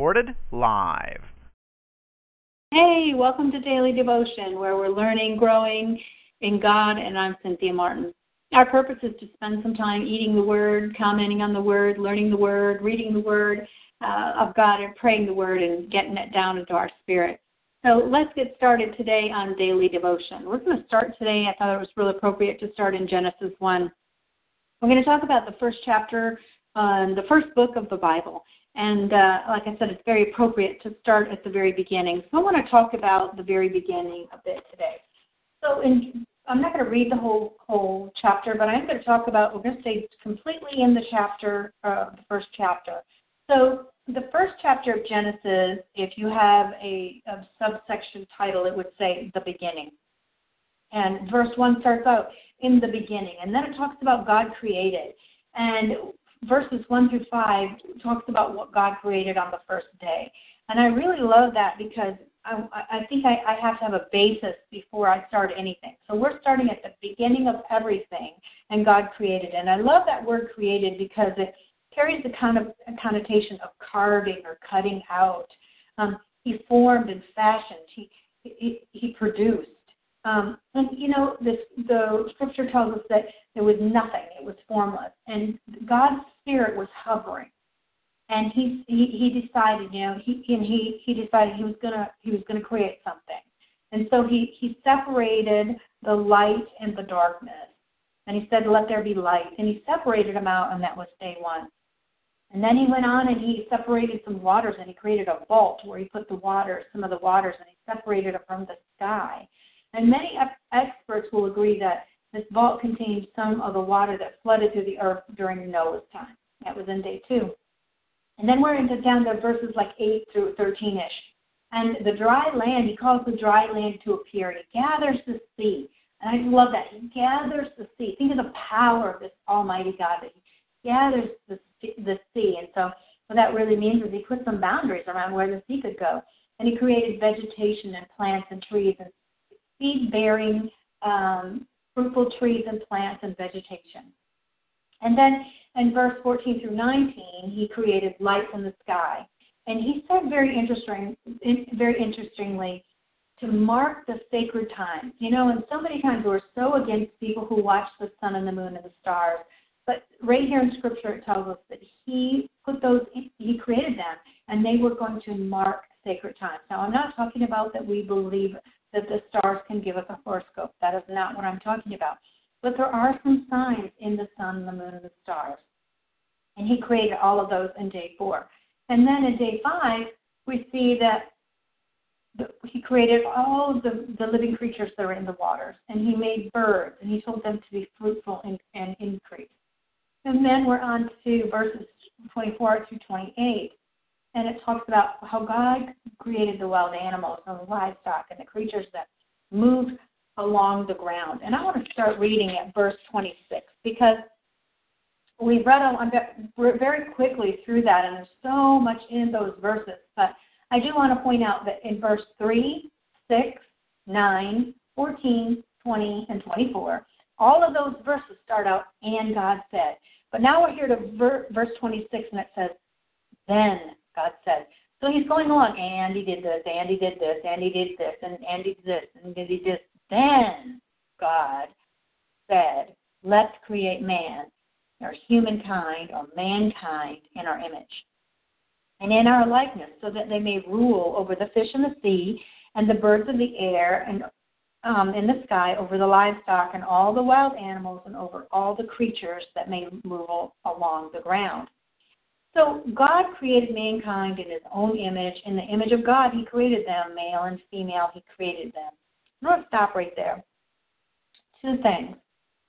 Recorded live. Hey, welcome to Daily Devotion, where we're learning, growing in God, and I'm Cynthia Martin. Our purpose is to spend some time eating the Word, commenting on the Word, learning the Word, reading the Word uh, of God, and praying the Word and getting it down into our spirit. So let's get started today on daily devotion. We're going to start today. I thought it was really appropriate to start in Genesis 1. We're going to talk about the first chapter, um, the first book of the Bible. And uh, like I said, it's very appropriate to start at the very beginning. So I want to talk about the very beginning a bit today. So in I'm not going to read the whole whole chapter, but I'm going to talk about. We're going to stay completely in the chapter, uh, the first chapter. So the first chapter of Genesis, if you have a, a subsection title, it would say the beginning. And verse one starts out in the beginning, and then it talks about God created, and verses one through five talks about what God created on the first day. And I really love that because I, I think I, I have to have a basis before I start anything. So we're starting at the beginning of everything, and God created. And I love that word created because it carries the kind of connotation of carving or cutting out. Um, he formed and fashioned. He he, he produced. Um, and you know, this the scripture tells us that there was nothing; it was formless, and God's spirit was hovering. And he he, he decided, you know, he and he he decided he was gonna he was gonna create something, and so he he separated the light and the darkness, and he said, "Let there be light," and he separated them out, and that was day one. And then he went on and he separated some waters and he created a vault where he put the waters, some of the waters, and he separated it from the sky. And many experts will agree that this vault contained some of the water that flooded through the earth during Noah's time. That was in day two. And then we're into down to verses like 8 through 13 ish. And the dry land, he calls the dry land to appear. He gathers the sea. And I love that. He gathers the sea. Think of the power of this Almighty God that he gathers the, the sea. And so what that really means is he put some boundaries around where the sea could go. And he created vegetation and plants and trees and seed bearing um, fruitful trees and plants and vegetation. And then in verse 14 through 19, he created light from the sky. And he said very interesting, very interestingly, to mark the sacred times. You know, and so many times we're so against people who watch the sun and the moon and the stars. But right here in Scripture, it tells us that he put those, he created them, and they were going to mark sacred times. Now, I'm not talking about that we believe that the stars can give us a horoscope. That is not what I'm talking about. But there are some signs in the sun, the moon, and the stars. And he created all of those in day four. And then in day five, we see that he created all of the, the living creatures that are in the waters. And he made birds, and he told them to be fruitful and, and increase. And then we're on to verses 24 through 28. And it talks about how God created the wild animals and the livestock and the creatures that move along the ground. And I want to start reading at verse 26 because we've read very quickly through that, and there's so much in those verses. But I do want to point out that in verse 3, 6, 9, 14, 20, and 24, all of those verses start out, and God said. But now we're here to ver- verse 26, and it says, Then God said. So he's going along, and he did this, and he did this, and he did this, and, and he did this, and he did this. Then God said, Let's create man, or humankind, or mankind in our image, and in our likeness, so that they may rule over the fish in the sea, and the birds of the air, and um, in the sky, over the livestock, and all the wild animals, and over all the creatures that may move along the ground. So God created mankind in his own image. In the image of God, he created them, male and female, he created them. I'm going to stop right there. Two things.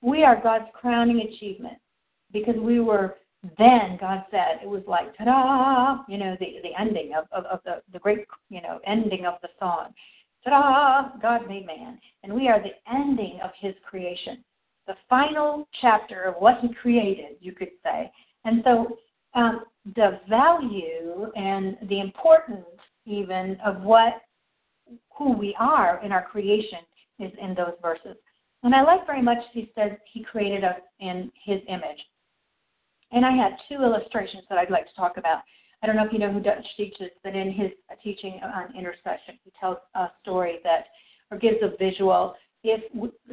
We are God's crowning achievement. because we were then God said it was like ta-da, you know, the the ending of, of, of the the great you know ending of the song. Ta-da! God made man, and we are the ending of His creation, the final chapter of what He created, you could say. And so, um, the value and the importance, even of what who we are in our creation, is in those verses. And I like very much He says He created us in His image. And I had two illustrations that I'd like to talk about. I don't know if you know who Dutch Sheets, but in his teaching on intercession, he tells a story that, or gives a visual. If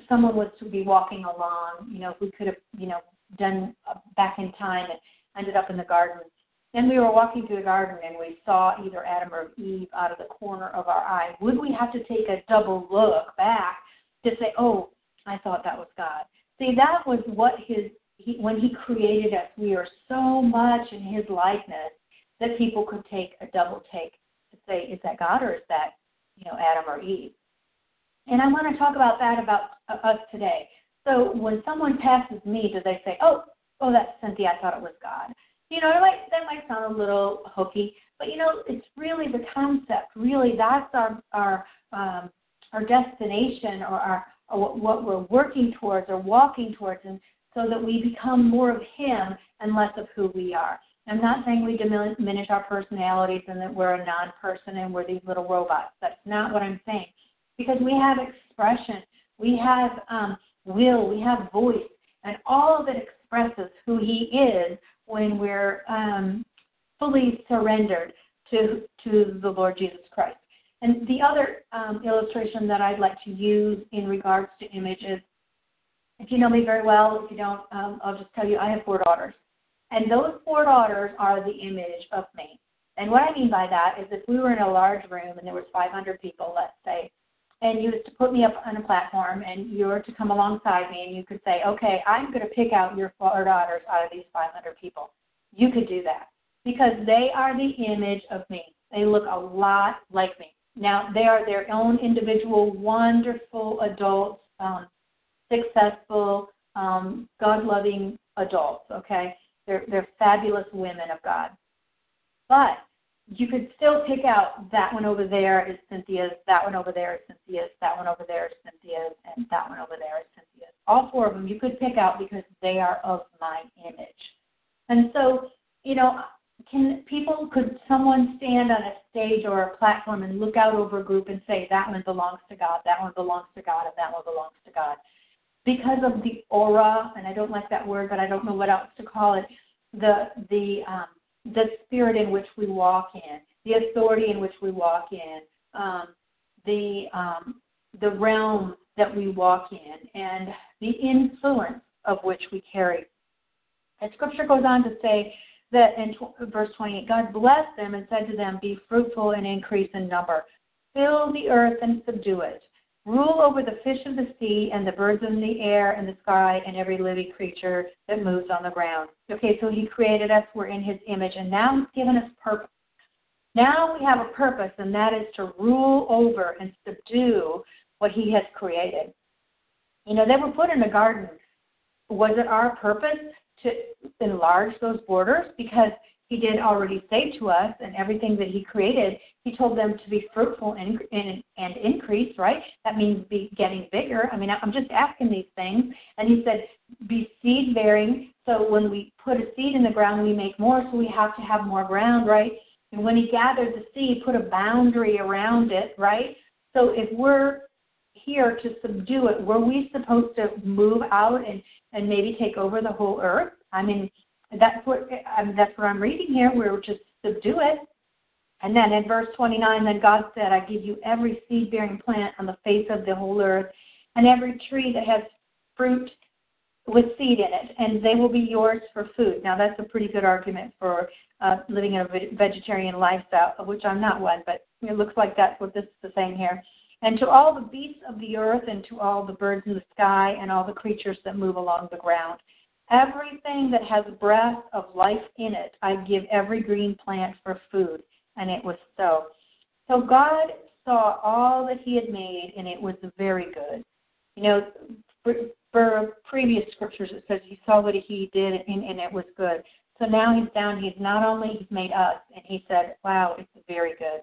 someone was to be walking along, you know, if we could have, you know, done back in time and ended up in the garden, and we were walking through the garden and we saw either Adam or Eve out of the corner of our eye, would we have to take a double look back to say, oh, I thought that was God? See, that was what his he, when he created us, we are so much in his likeness that people could take a double take to say, is that God or is that, you know, Adam or Eve? And I want to talk about that about uh, us today. So when someone passes me, do they say, oh, oh, that's Cynthia, I thought it was God? You know, might, that might sound a little hokey, but you know, it's really the concept. Really, that's our our um, our destination or our or what we're working towards or walking towards. And so that we become more of Him and less of who we are. I'm not saying we diminish our personalities and that we're a non person and we're these little robots. That's not what I'm saying. Because we have expression, we have um, will, we have voice, and all of it expresses who He is when we're um, fully surrendered to, to the Lord Jesus Christ. And the other um, illustration that I'd like to use in regards to images if you know me very well, if you don't, um, I'll just tell you I have four daughters. And those four daughters are the image of me. And what I mean by that is if we were in a large room and there was 500 people, let's say, and you was to put me up on a platform and you were to come alongside me and you could say, okay, I'm going to pick out your four daughters out of these 500 people. You could do that because they are the image of me. They look a lot like me. Now, they are their own individual, wonderful adults, um, successful, um, God loving adults, okay? They're, they're fabulous women of God. But you could still pick out that one over there is Cynthia's, that one over there is Cynthia's, that one over there is Cynthia's, and that one over there is Cynthia's. All four of them you could pick out because they are of my image. And so, you know, can people could someone stand on a stage or a platform and look out over a group and say that one belongs to God, that one belongs to God, and that one belongs to God? because of the aura, and I don't like that word, but I don't know what else to call it, the the um, the spirit in which we walk in, the authority in which we walk in, um, the um, the realm that we walk in, and the influence of which we carry. And Scripture goes on to say that in verse 28, God blessed them and said to them, "Be fruitful and increase in number, fill the earth and subdue it." Rule over the fish of the sea and the birds in the air and the sky and every living creature that moves on the ground. Okay, so He created us, we're in His image, and now He's given us purpose. Now we have a purpose, and that is to rule over and subdue what He has created. You know, they were put in a garden. Was it our purpose to enlarge those borders? Because he did already say to us and everything that he created, he told them to be fruitful and, and, and increase, right? That means be getting bigger. I mean, I'm just asking these things. And he said, be seed bearing. So when we put a seed in the ground, we make more, so we have to have more ground, right? And when he gathered the seed, put a boundary around it, right? So if we're here to subdue it, were we supposed to move out and, and maybe take over the whole earth? I mean, that's what um, that's what I'm reading here. We're just subdue it. And then in verse 29, then God said, I give you every seed bearing plant on the face of the whole earth, and every tree that has fruit with seed in it, and they will be yours for food. Now, that's a pretty good argument for uh, living in a vegetarian lifestyle, of which I'm not one, but it looks like that's what this is saying here. And to all the beasts of the earth, and to all the birds in the sky, and all the creatures that move along the ground. Everything that has breath of life in it, I give every green plant for food. And it was so. So God saw all that He had made, and it was very good. You know, for previous scriptures it says he saw what he did and, and it was good. So now he's down. He's not only he's made us, and he said, "Wow, it's very good."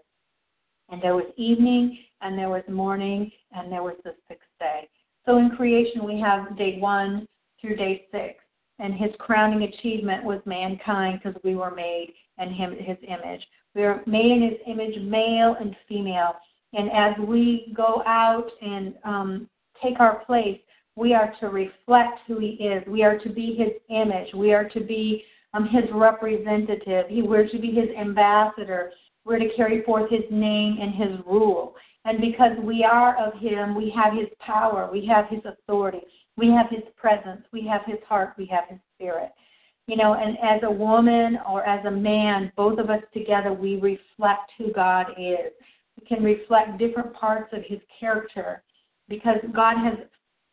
And there was evening, and there was morning, and there was the sixth day. So in creation, we have day one through day six, and his crowning achievement was mankind because we were made in him his image. We are made in his image, male and female. And as we go out and um, take our place, we are to reflect who he is. We are to be his image. We are to be um, his representative. He, we're to be his ambassador. We're to carry forth his name and his rule. And because we are of him, we have his power, we have his authority, we have his presence, we have his heart, we have his spirit. You know, and as a woman or as a man, both of us together, we reflect who God is. We can reflect different parts of his character because God has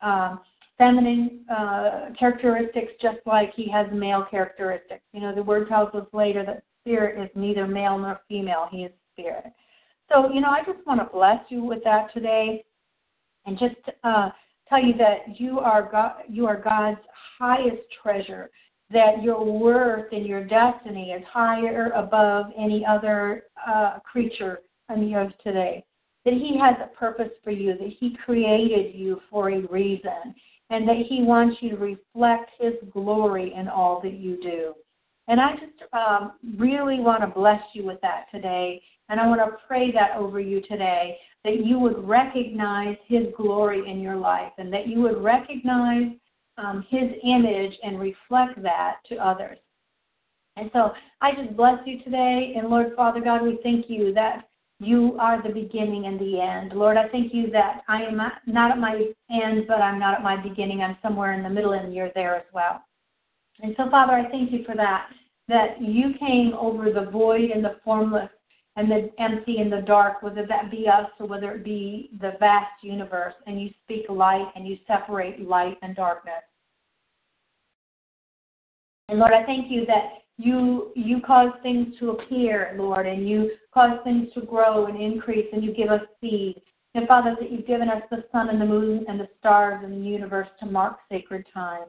um, feminine uh, characteristics just like he has male characteristics. You know, the word tells us later that spirit is neither male nor female, he is spirit. So, you know, I just want to bless you with that today and just uh, tell you that you are God, you are God's highest treasure, that your worth and your destiny is higher above any other uh, creature on the earth today. That He has a purpose for you, that He created you for a reason, and that He wants you to reflect His glory in all that you do. And I just um, really want to bless you with that today. And I want to pray that over you today that you would recognize His glory in your life and that you would recognize um, His image and reflect that to others. And so I just bless you today. And Lord Father God, we thank you that you are the beginning and the end. Lord, I thank you that I am not at my end, but I'm not at my beginning. I'm somewhere in the middle, and you're there as well. And so, Father, I thank you for that, that you came over the void and the formless and the empty and the dark, whether that be us or whether it be the vast universe, and you speak light and you separate light and darkness. And Lord, I thank you that you you cause things to appear, Lord, and you cause things to grow and increase, and you give us seed. And Father, that you've given us the sun and the moon and the stars and the universe to mark sacred time.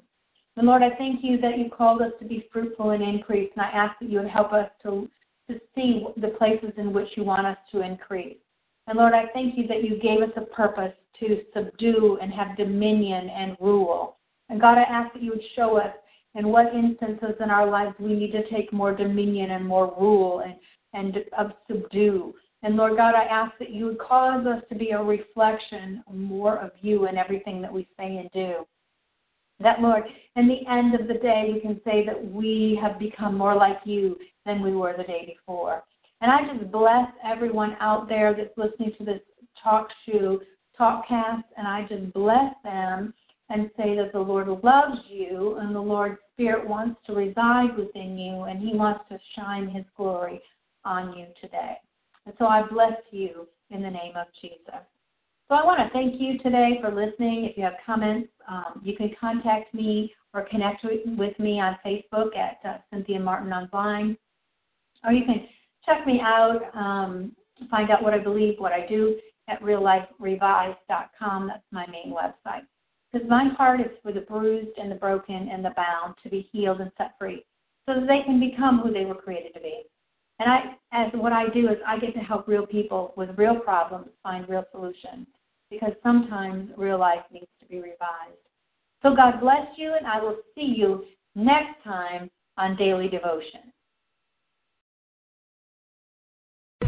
And Lord, I thank you that you called us to be fruitful and increase, and I ask that you would help us to, to see the places in which you want us to increase. And Lord, I thank you that you gave us a purpose to subdue and have dominion and rule. And God, I ask that you would show us in what instances in our lives we need to take more dominion and more rule and, and of subdue. And Lord God, I ask that you would cause us to be a reflection more of you in everything that we say and do. That, Lord, in the end of the day, we can say that we have become more like you than we were the day before. And I just bless everyone out there that's listening to this talk show, talkcast, and I just bless them and say that the Lord loves you and the Lord's Spirit wants to reside within you and He wants to shine His glory on you today. And so I bless you in the name of Jesus. So I want to thank you today for listening. If you have comments, um, you can contact me or connect with me on Facebook at uh, Cynthia Martin Online, or you can check me out, um, find out what I believe, what I do at realliferevised.com. That's my main website. Because my heart is for the bruised and the broken and the bound to be healed and set free, so that they can become who they were created to be. And I, as what I do is I get to help real people with real problems find real solutions because sometimes real life needs to be revised. So God bless you, and I will see you next time on Daily Devotion.